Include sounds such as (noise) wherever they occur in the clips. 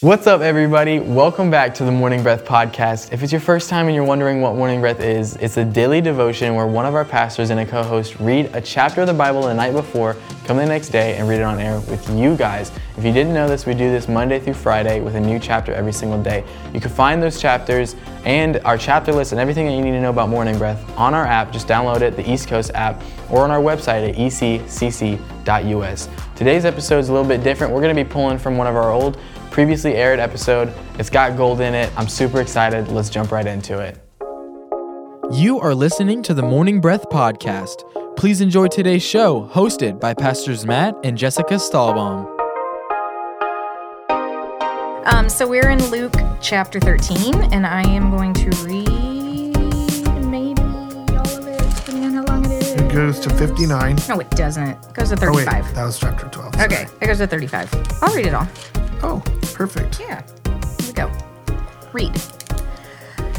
What's up, everybody? Welcome back to the Morning Breath podcast. If it's your first time and you're wondering what Morning Breath is, it's a daily devotion where one of our pastors and a co host read a chapter of the Bible the night before, come the next day, and read it on air with you guys. If you didn't know this, we do this Monday through Friday with a new chapter every single day. You can find those chapters and our chapter list and everything that you need to know about Morning Breath on our app. Just download it, the East Coast app, or on our website at eccc.us. Today's episode is a little bit different. We're going to be pulling from one of our old previously aired episode. It's got gold in it. I'm super excited. Let's jump right into it. You are listening to the Morning Breath Podcast. Please enjoy today's show, hosted by Pastors Matt and Jessica Stahlbaum. Um, so we're in Luke chapter 13, and I am going to read maybe all of it, depending on how long it is. It goes to 59. No, it doesn't. It goes to Oh, wait, 35. that was chapter 12. sorry. okay, it goes to 35. I'll read it all. Oh, perfect. Yeah, here we go. Read.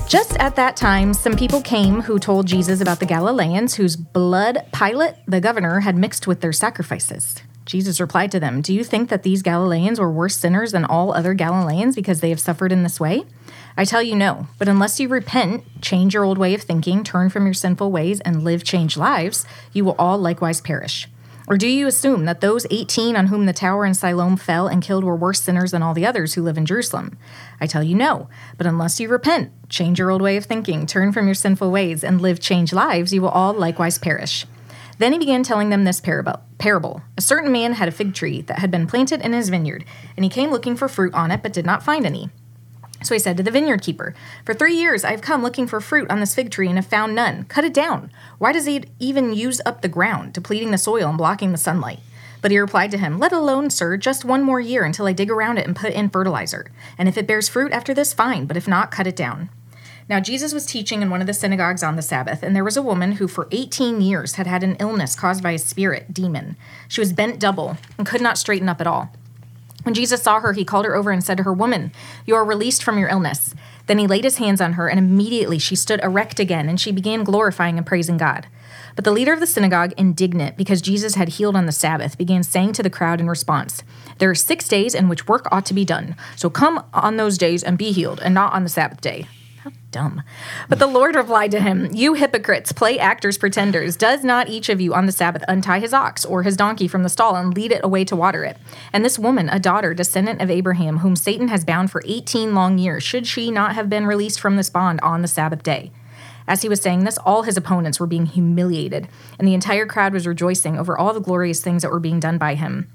Just at that time, some people came who told Jesus about the Galileans whose blood Pilate, the governor, had mixed with their sacrifices. Jesus replied to them, Do you think that these Galileans were worse sinners than all other Galileans because they have suffered in this way? I tell you no, but unless you repent, change your old way of thinking, turn from your sinful ways, and live changed lives, you will all likewise perish. Or do you assume that those 18 on whom the tower in Siloam fell and killed were worse sinners than all the others who live in Jerusalem? I tell you no, but unless you repent, change your old way of thinking, turn from your sinful ways, and live changed lives, you will all likewise perish. Then he began telling them this parable. Parable. A certain man had a fig tree that had been planted in his vineyard, and he came looking for fruit on it, but did not find any. So he said to the vineyard keeper, For three years I have come looking for fruit on this fig tree and have found none. Cut it down. Why does it even use up the ground, depleting the soil and blocking the sunlight? But he replied to him, Let alone, sir, just one more year until I dig around it and put in fertilizer. And if it bears fruit after this, fine, but if not, cut it down. Now, Jesus was teaching in one of the synagogues on the Sabbath, and there was a woman who for 18 years had had an illness caused by a spirit, demon. She was bent double and could not straighten up at all. When Jesus saw her, he called her over and said to her, Woman, you are released from your illness. Then he laid his hands on her, and immediately she stood erect again, and she began glorifying and praising God. But the leader of the synagogue, indignant because Jesus had healed on the Sabbath, began saying to the crowd in response, There are six days in which work ought to be done. So come on those days and be healed, and not on the Sabbath day. Dumb. But the Lord replied to him, You hypocrites, play actors, pretenders. Does not each of you on the Sabbath untie his ox or his donkey from the stall and lead it away to water it? And this woman, a daughter, descendant of Abraham, whom Satan has bound for 18 long years, should she not have been released from this bond on the Sabbath day? As he was saying this, all his opponents were being humiliated, and the entire crowd was rejoicing over all the glorious things that were being done by him.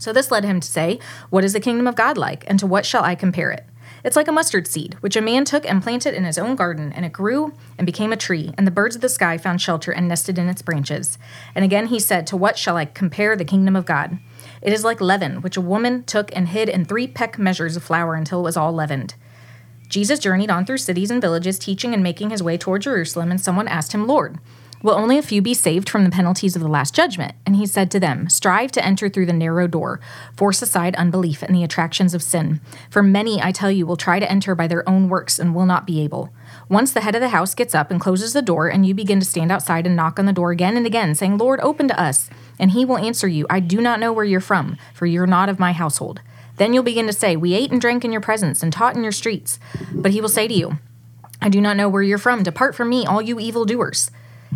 So this led him to say, What is the kingdom of God like, and to what shall I compare it? It's like a mustard seed, which a man took and planted in his own garden, and it grew and became a tree, and the birds of the sky found shelter and nested in its branches. And again he said, To what shall I compare the kingdom of God? It is like leaven, which a woman took and hid in three peck measures of flour until it was all leavened. Jesus journeyed on through cities and villages, teaching and making his way toward Jerusalem, and someone asked him, Lord, Will only a few be saved from the penalties of the last judgment? And he said to them, Strive to enter through the narrow door, force aside unbelief and the attractions of sin. For many, I tell you, will try to enter by their own works and will not be able. Once the head of the house gets up and closes the door, and you begin to stand outside and knock on the door again and again, saying, Lord, open to us. And he will answer you, I do not know where you're from, for you're not of my household. Then you'll begin to say, We ate and drank in your presence and taught in your streets. But he will say to you, I do not know where you're from. Depart from me, all you evildoers.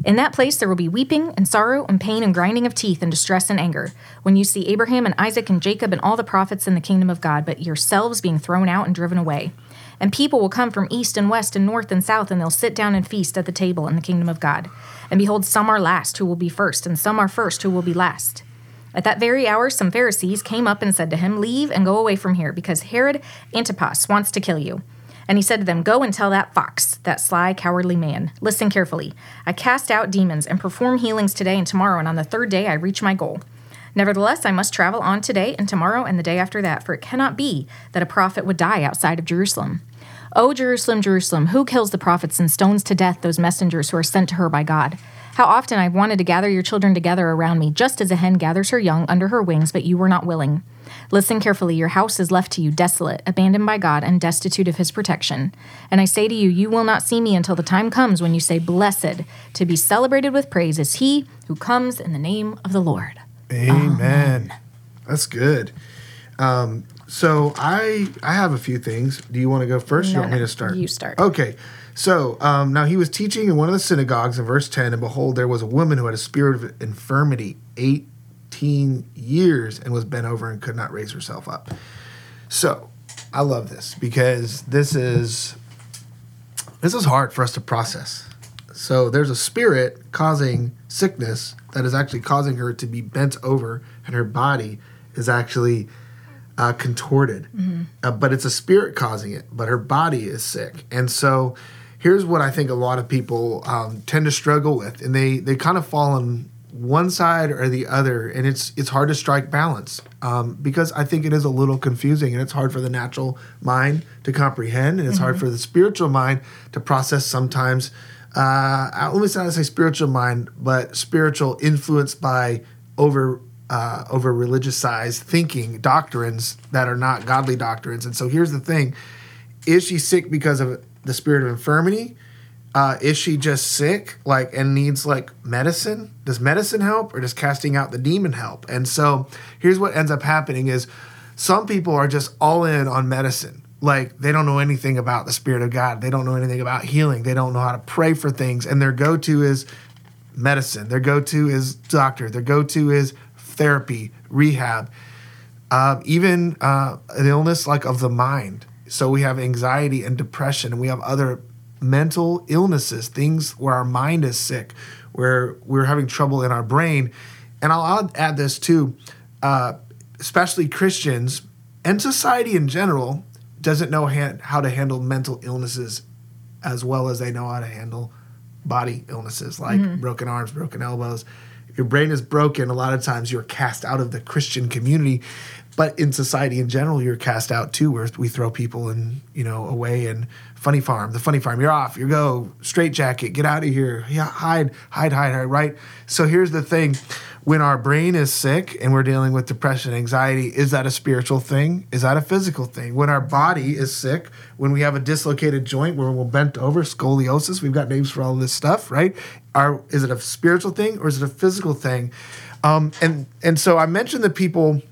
In that place there will be weeping and sorrow and pain and grinding of teeth and distress and anger, when you see Abraham and Isaac and Jacob and all the prophets in the kingdom of God, but yourselves being thrown out and driven away. And people will come from east and west and north and south, and they'll sit down and feast at the table in the kingdom of God. And behold, some are last who will be first, and some are first who will be last. At that very hour, some Pharisees came up and said to him, Leave and go away from here, because Herod Antipas wants to kill you. And he said to them, Go and tell that fox, that sly, cowardly man, listen carefully. I cast out demons and perform healings today and tomorrow, and on the third day I reach my goal. Nevertheless, I must travel on today and tomorrow and the day after that, for it cannot be that a prophet would die outside of Jerusalem. O Jerusalem, Jerusalem, who kills the prophets and stones to death those messengers who are sent to her by God? How often I've wanted to gather your children together around me, just as a hen gathers her young under her wings, but you were not willing. Listen carefully, your house is left to you desolate, abandoned by God, and destitute of his protection. And I say to you, you will not see me until the time comes when you say, Blessed, to be celebrated with praise is he who comes in the name of the Lord. Amen. That's good. Um, So I I have a few things. Do you want to go first? or you No, want me to start? you start. Okay. So um, now he was teaching in one of the synagogues in verse 10, and behold, there was a woman who had a spirit of infirmity 18 years and was bent over and could not raise herself up. So I love this because this is this is hard for us to process. So there's a spirit causing sickness that is actually causing her to be bent over, and her body is actually uh, contorted. Uh, but it's a spirit causing it, but her body is sick. And so here's what I think a lot of people um, tend to struggle with, and they they kind of fall on one side or the other, and it's it's hard to strike balance um, because I think it is a little confusing, and it's hard for the natural mind to comprehend, and it's hard for the spiritual mind to process sometimes. Uh, I- let me not say spiritual mind, but spiritual influenced by over uh, over religiousized thinking doctrines that are not godly doctrines. And so here's the thing: is she sick because of the spirit of infirmity? Uh, is she just sick, like, and needs like medicine? Does medicine help, or does casting out the demon help? And so here's what ends up happening: is some people are just all in on medicine. Like they don't know anything about the spirit of God. They don't know anything about healing. They don't know how to pray for things, and their go-to is medicine. Their go-to is doctor. Their go-to is therapy, rehab, um, even uh, an illness like of the mind. So we have anxiety and depression, and we have other mental illnesses, things where our mind is sick, where we're having trouble in our brain. And I'll, I'll add this too, uh, especially Christians and society in general doesn't know han- how to handle mental illnesses as well as they know how to handle body illnesses like broken arms, broken elbows. Your brain is broken. A lot of times you're cast out of the Christian community, but in society in general, you're cast out too, where we throw people in, you know, away and funny farm, the funny farm, you're off, you go, straight jacket, get out of here, yeah, hide, hide, hide, hide, right? So here's the thing when our brain is sick and we're dealing with depression, anxiety, is that a spiritual thing? Is that a physical thing? When our body is sick, when we have a dislocated joint where we're bent over, scoliosis, we've got names for all this stuff, right? Are is it a spiritual thing or is it a physical thing? Um, and and so I mentioned the people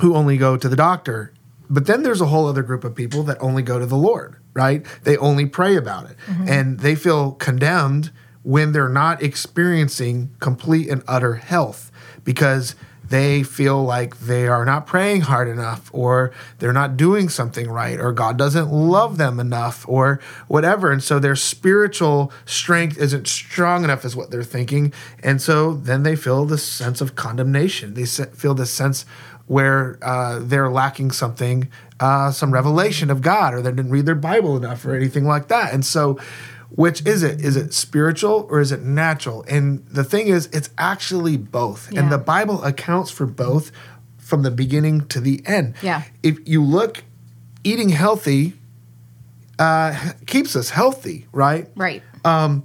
who only go to the doctor, but then there's a whole other group of people that only go to the Lord, right? They only pray about it, mm-hmm. and they feel condemned when they're not experiencing complete and utter health because they feel like they are not praying hard enough or they're not doing something right or God doesn't love them enough or whatever. And so their spiritual strength isn't strong enough, is what they're thinking. And so then they feel this sense of condemnation. They feel this sense where uh, they're lacking something, uh, some revelation of God, or they didn't read their Bible enough or anything like that. And so which is it? Is it spiritual or is it natural? And the thing is, it's actually both. Yeah. And the Bible accounts for both from the beginning to the end. Yeah. If you look, eating healthy uh, keeps us healthy, right? Right. um,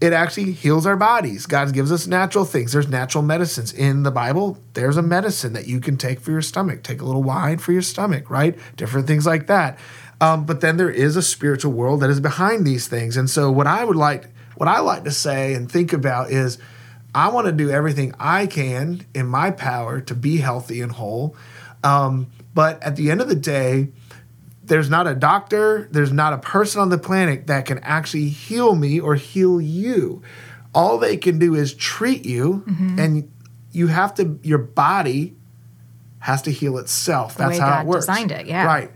it actually heals our bodies. God gives us natural things. There's natural medicines in the Bible. There's a medicine that you can take for your stomach. Take a little wine for your stomach, right? Different things like that. Um, but then there is a spiritual world that is behind these things. And so what I would like, what I like to say and think about is, I want to do everything I can in my power to be healthy and whole. Um, but at the end of the day, there's not a doctor, there's not a person on the planet that can actually heal me or heal you. All they can do is treat you, mm-hmm. and you have to, your body has to heal itself. The That's how God it works. designed it, yeah. Right.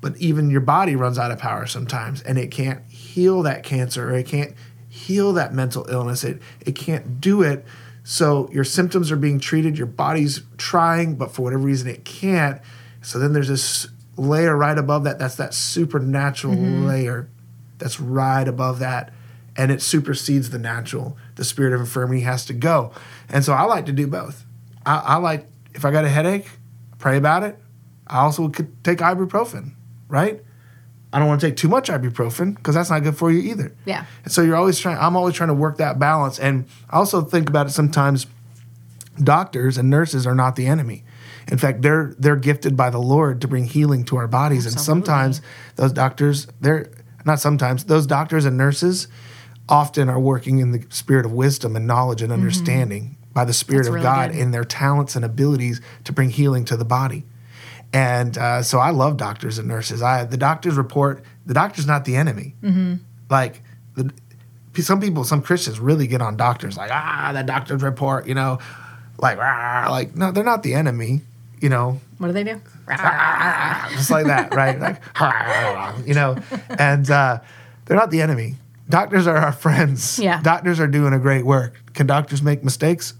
But even your body runs out of power sometimes, and it can't heal that cancer or it can't heal that mental illness. It, it can't do it. So your symptoms are being treated, your body's trying, but for whatever reason it can't. So then there's this layer right above that. That's that supernatural mm-hmm. layer that's right above that. And it supersedes the natural. The spirit of infirmity has to go. And so I like to do both. I, I like, if I got a headache, pray about it. I also could take ibuprofen, right? I don't want to take too much ibuprofen because that's not good for you either. Yeah. And so you're always trying, I'm always trying to work that balance. And I also think about it sometimes doctors and nurses are not the enemy. In fact, they're they're gifted by the Lord to bring healing to our bodies. And sometimes those doctors, they're not sometimes, those doctors and nurses often are working in the spirit of wisdom and knowledge and understanding by the Spirit Mm-hmm. That's of really God good. in their talents and abilities to bring healing to the body. And uh, so I love doctors and nurses. I the doctor's report. The doctor's not the enemy. Mm-hmm. Like the some people, some Christians really get on doctors. Like ah, that doctor's report. You know, like ah, like no, they're not the enemy. You know, What do they do? just like that, right? Like, you know, and uh, they're not the enemy. Doctors are our friends. Yeah. Doctors are doing a great work. Can doctors make mistakes?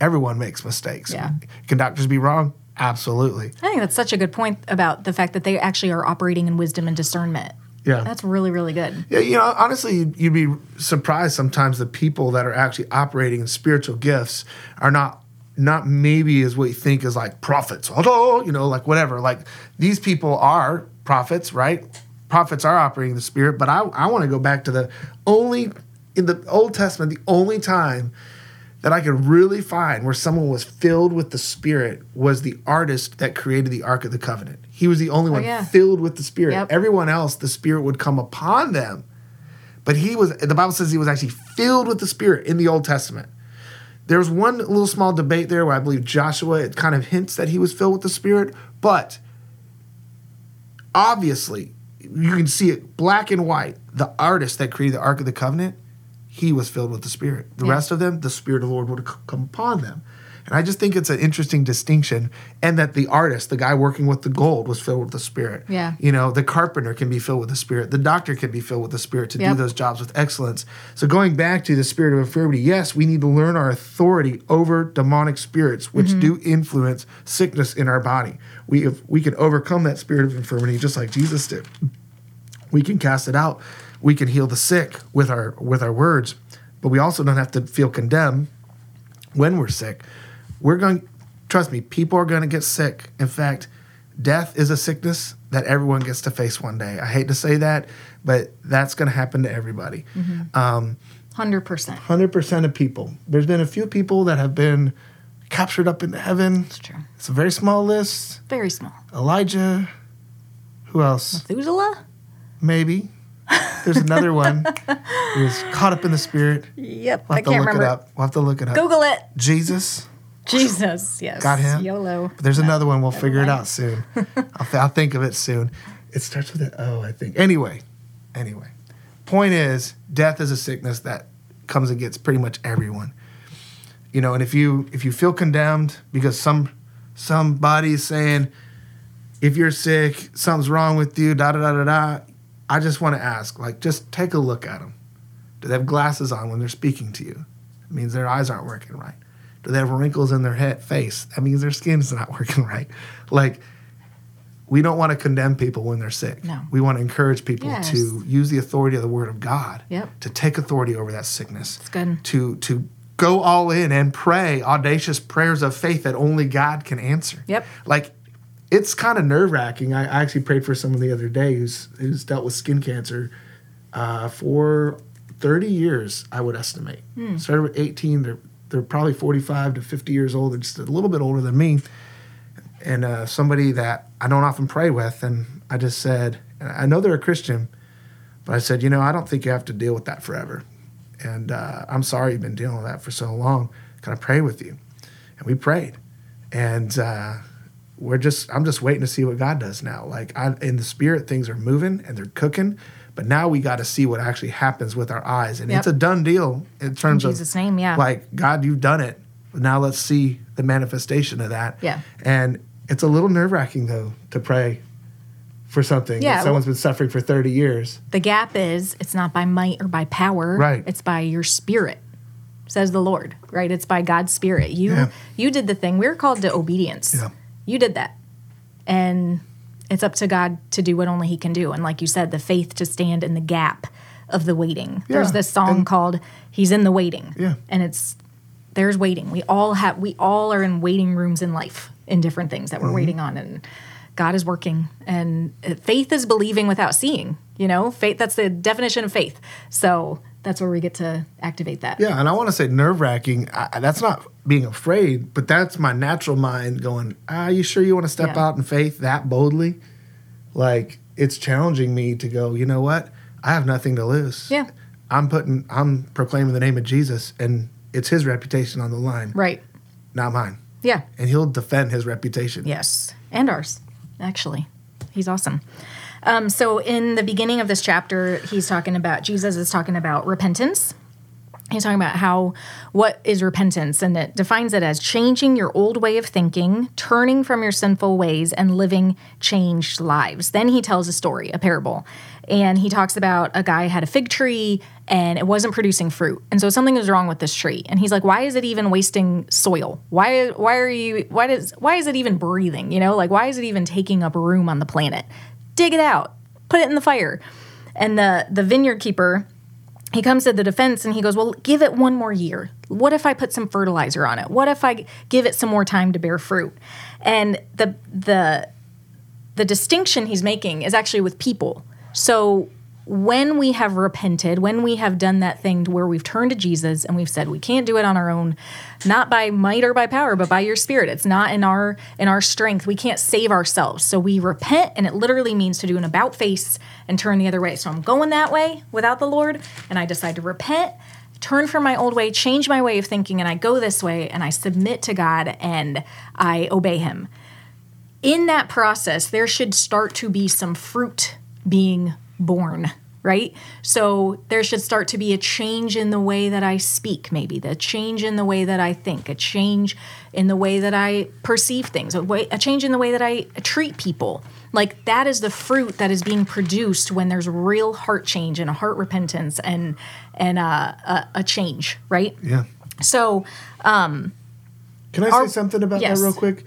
Everyone makes mistakes. Yeah. Can doctors be wrong? Absolutely. I think that's such a good point about the fact that they actually are operating in wisdom and discernment. Yeah. That's really, really good. Yeah, you know, honestly, you'd, you'd be surprised sometimes the people that are actually operating in spiritual gifts are not not maybe as what you think is like prophets. Although, you know, like whatever. Like these people are prophets, right? Prophets are operating the spirit, but I, I want to go back to the only in the Old Testament, the only time that I could really find where someone was filled with the Spirit was the artist that created the Ark of the Covenant. He was the only oh, one yeah. filled with the Spirit. Yep. Everyone else, the Spirit would come upon them. But he was, the Bible says he was actually filled with the Spirit in the Old Testament. There's one little small debate there where I believe Joshua, it kind of hints that he was filled with the Spirit, but obviously, you can see it black and white. The artist that created the Ark of the Covenant, he was filled with the Spirit. The Yeah. rest of them, the Spirit of the Lord would come upon them. And I just think it's an interesting distinction, and that the artist, the guy working with the gold, was filled with the Spirit. Yeah. You know, the carpenter can be filled with the Spirit. The doctor can be filled with the Spirit to do those jobs with excellence. So going back to the spirit of infirmity, yes, we need to learn our authority over demonic spirits, which mm-hmm. do influence sickness in our body. We if we can overcome that spirit of infirmity just like Jesus did. We can cast it out. We can heal the sick with our with our words, but we also don't have to feel condemned when we're sick. We're going trust me, people are going to get sick. In fact, death is a sickness that everyone gets to face one day. I hate to say that, but that's going to happen to everybody. Um, 100%. 100% of people. There's been a few people that have been captured up into heaven. It's true. It's a very small list. Very small. Elijah. Who else? Methuselah? Maybe. There's another one who was caught up in the spirit. (laughs) Yep. We'll I have to can't look remember. it up. We'll have to look it up. Google it. Jesus. Jesus. Yes. Got him? YOLO. But there's another one. We'll figure it out soon. I'll, th- I'll think of it soon. It starts with an O, I think. Anyway, anyway. Point is, death is a sickness that comes and gets pretty much everyone. You know, and if you if you feel condemned because some somebody's saying if you're sick, something's wrong with you, da da da da da. I just want to ask, like, just take a look at them. Do they have glasses on when they're speaking to you? It means their eyes aren't working right. Do they have wrinkles in their head face? That means their skin's not (laughs) working right. Like, we don't want to condemn people when they're sick. No. We want to encourage people Yes. to use the authority of the Word of God. Yep. To take authority over that sickness. It's good. To to go all in and pray audacious prayers of faith that only God can answer. Yep. Like it's kind of nerve wracking. I, I actually prayed for someone the other day who's who's dealt with skin cancer uh, for 30 years, I would estimate. Started with 18. They're they're probably 45 to 50 years old. They're just a little bit older than me. And uh, somebody that I don't often pray with, and I just said, I know they're a Christian, but I said, you know, I don't think you have to deal with that forever. And uh, I'm sorry you've been dealing with that for so long. Can I pray with you? And we prayed. And uh, we're just, I'm just waiting to see what God does now. Like I, in the spirit, things are moving and they're cooking. But now we got to see what actually happens with our eyes. And Yep. it's a done deal in terms In of Jesus' name, yeah. like, God, you've done it. Now let's see the manifestation of that. Yeah. And it's a little nerve wracking, though, to pray for something Yeah, that someone's been suffering for 30 years. The gap is it's not by might or by power. Right. It's by your spirit, says the Lord. Right. It's by God's spirit. You Yeah. you did the thing. We're called to obedience. Yeah. You did that. And it's up to God to do what only He can do. And like you said, the faith to stand in the gap of the waiting. There's this song and- called He's in the Waiting. Yeah. And it's there's waiting. We all have we all are in waiting rooms in life in different things that we're Mm-hmm. waiting on and God is working and uh, faith is believing without seeing, you know? Faith that's the definition of faith. So that's where we get to activate that. Yeah, and I want to say nerve wracking. That's not being afraid, but that's my natural mind going, Are you sure you want to step Yeah. out in faith that boldly?" Like it's challenging me to go. You know what? I have nothing to lose. Yeah. I'm putting, I'm proclaiming the name of Jesus, and it's His reputation on the line, Right. not mine. Yeah. and he'll defend his reputation. Yes, and ours, actually. He's awesome. Um, so, in the beginning of this chapter, he's talking about, Jesus is talking about repentance. He's talking about how, what is repentance? And it defines it as changing your old way of thinking, turning from your sinful ways, and living changed lives. Then he tells a story, a parable. And he talks about a guy had a fig tree and it wasn't producing fruit. And so something was wrong with this tree. And he's like, why is it even wasting soil? Why why are you why does why is it even breathing? You know, like why is it even taking up room on the planet? Dig it out. Put it in the fire. And the the vineyard keeper he comes to the defense and he goes, Well, give it one more year. What if I put some fertilizer on it? What if I give it some more time to bear fruit? And the the the distinction he's making is actually with people. So when we have repented, when we have done that thing to where we've turned to Jesus and we've said we can't do it on our own, not by might or by power, but by your spirit. It's not in our in our strength. We can't save ourselves. So we repent and it literally means to do an about face and turn the other way. So I'm going that way without the Lord and I decide to repent, turn from my old way, change my way of thinking and I go this way and I submit to God and I obey him in that process, there should start to be some fruit being born, right? So there should start to be a change in the way that I speak, maybe the change in the way that I think, a change in the way that I perceive things, a, way, a change in the way that I treat people. Like that is the fruit that is being produced when there's real heart change and a heart repentance and and uh, a, a change, right? Yeah. So um, Can I say something about yes. that real quick?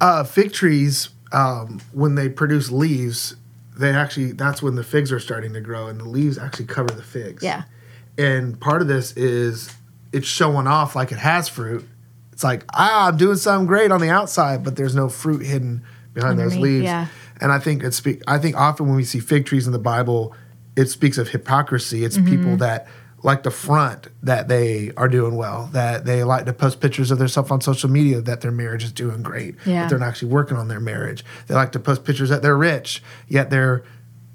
Uh, fig trees, um, when they produce leaves, they actually that's when the figs are starting to grow, and the leaves actually cover the figs. Yeah. And part of this is it's showing off like it has fruit. It's like ah, I'm doing something great on the outside, but there's no fruit hidden behind those leaves. yeah. And I think it speak. I think often when we see fig trees in the Bible, it speaks of hypocrisy. It's Mm-hmm. people that like to front that they are doing well, that they like to post pictures of themselves on social media that their marriage is doing great, Yeah. but they're not actually working on their marriage. They like to post pictures that they're rich, yet they're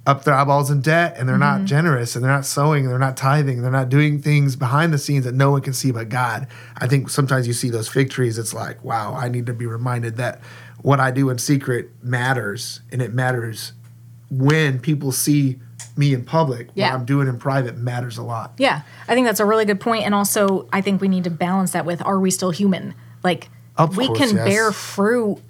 up their eyeballs in debt and they're Mm-hmm. not generous and they're not sowing, they're not tithing, they're not doing things behind the scenes that no one can see but God. I think sometimes you see those fig trees, it's like, wow, I need to be reminded that what I do in secret matters and it matters when people see me in public. Yeah. What I'm doing in private matters a lot. Yeah, I think that's a really good point, and also I think we need to balance that with: Are we still human? Like Of we course, can yes. bear fruit,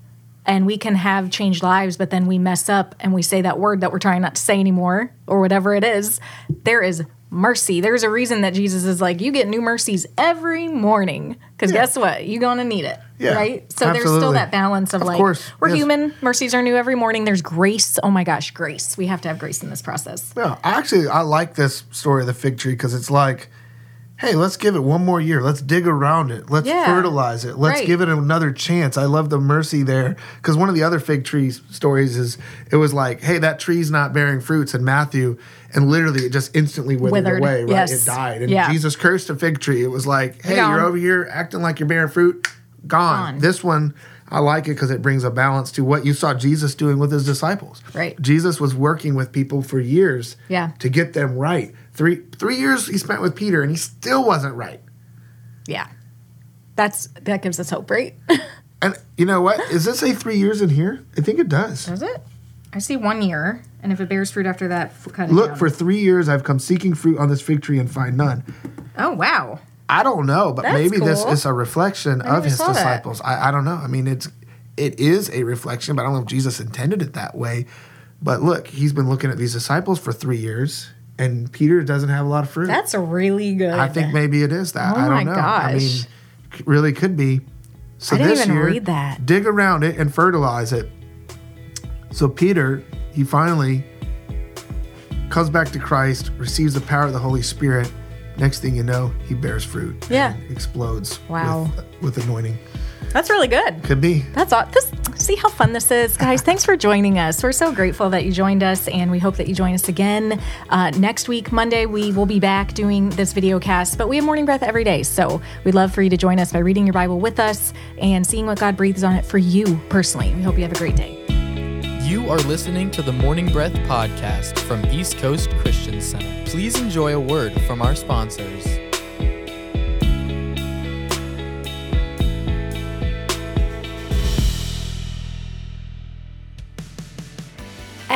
and we can have changed lives, but then we mess up and we say that word that we're trying not to say anymore, or whatever it is. There is mercy. There's a reason that Jesus is like, you get new mercies every morning, because Yeah. guess what? You're gonna need it, Yeah, right? So there's still that balance of, Of like, course, we're yes. human. Mercies are new every morning. There's grace. Oh my gosh, grace. We have to have grace in this process. Yeah, actually, I like this story of the fig tree because it's like, hey, let's give it one more year. Let's dig around it. Let's Yeah. fertilize it. Let's Right. give it another chance. I love the mercy there because one of the other fig tree stories is it was like, hey, that tree's not bearing fruits in Matthew, and literally it just instantly withered, Withered, away. Right, yes. it died, and Yeah. Jesus cursed a fig tree. It was like, hey, Gone. you're over here acting like you're bearing fruit, gone. Gone. This one. I like it because it brings a balance to what you saw Jesus doing with his disciples. Right. Jesus was working with people for years Yeah. to get them right. Three three years he spent with Peter and he still wasn't right. Yeah, that's that gives us hope, right? (laughs) And you know what? Is this say three years in here? I think it does. Does it? I see one year, and if it bears fruit after that, cut it Look, down. for three years I've come seeking fruit on this fig tree and find none. oh wow, I don't know, but That's maybe this is a reflection of his disciples. I, I don't know. I mean, it's it is a reflection, but I don't know if Jesus intended it that way. But look, he's been looking at these disciples for three years, and Peter doesn't have a lot of fruit. that's really good. I think maybe it is that. Oh I don't my know. I mean, really could be. So I didn't this even year, read that. dig around it and fertilize it. So Peter, he finally comes back to Christ, receives the power of the Holy Spirit. Next thing you know, he bears fruit. Yeah. and explodes. Wow. With, with anointing. That's really good. Could be. That's all. This see how fun this is, guys. Thanks for joining us. We're so grateful that you joined us, and we hope that you join us again uh, next week, Monday. We will be back doing this video cast, but we have morning breath every day, so we'd love for you to join us by reading your Bible with us and seeing what God breathes on it for you personally. We hope you have a great day. You are listening to the Morning Breath podcast from East Coast Christian Center. Please enjoy a word from our sponsors.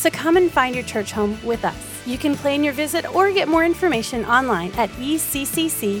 So come and find your church home with us. You can plan your visit or get more information online at eccc.us.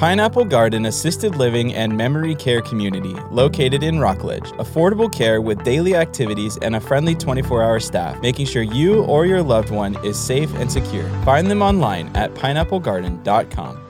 Pineapple Garden Assisted Living and Memory Care Community, located in Rockledge. Affordable care with daily activities and a friendly 24 hour staff, making sure you or your loved one is safe and secure. Find them online at pineapplegarden.com.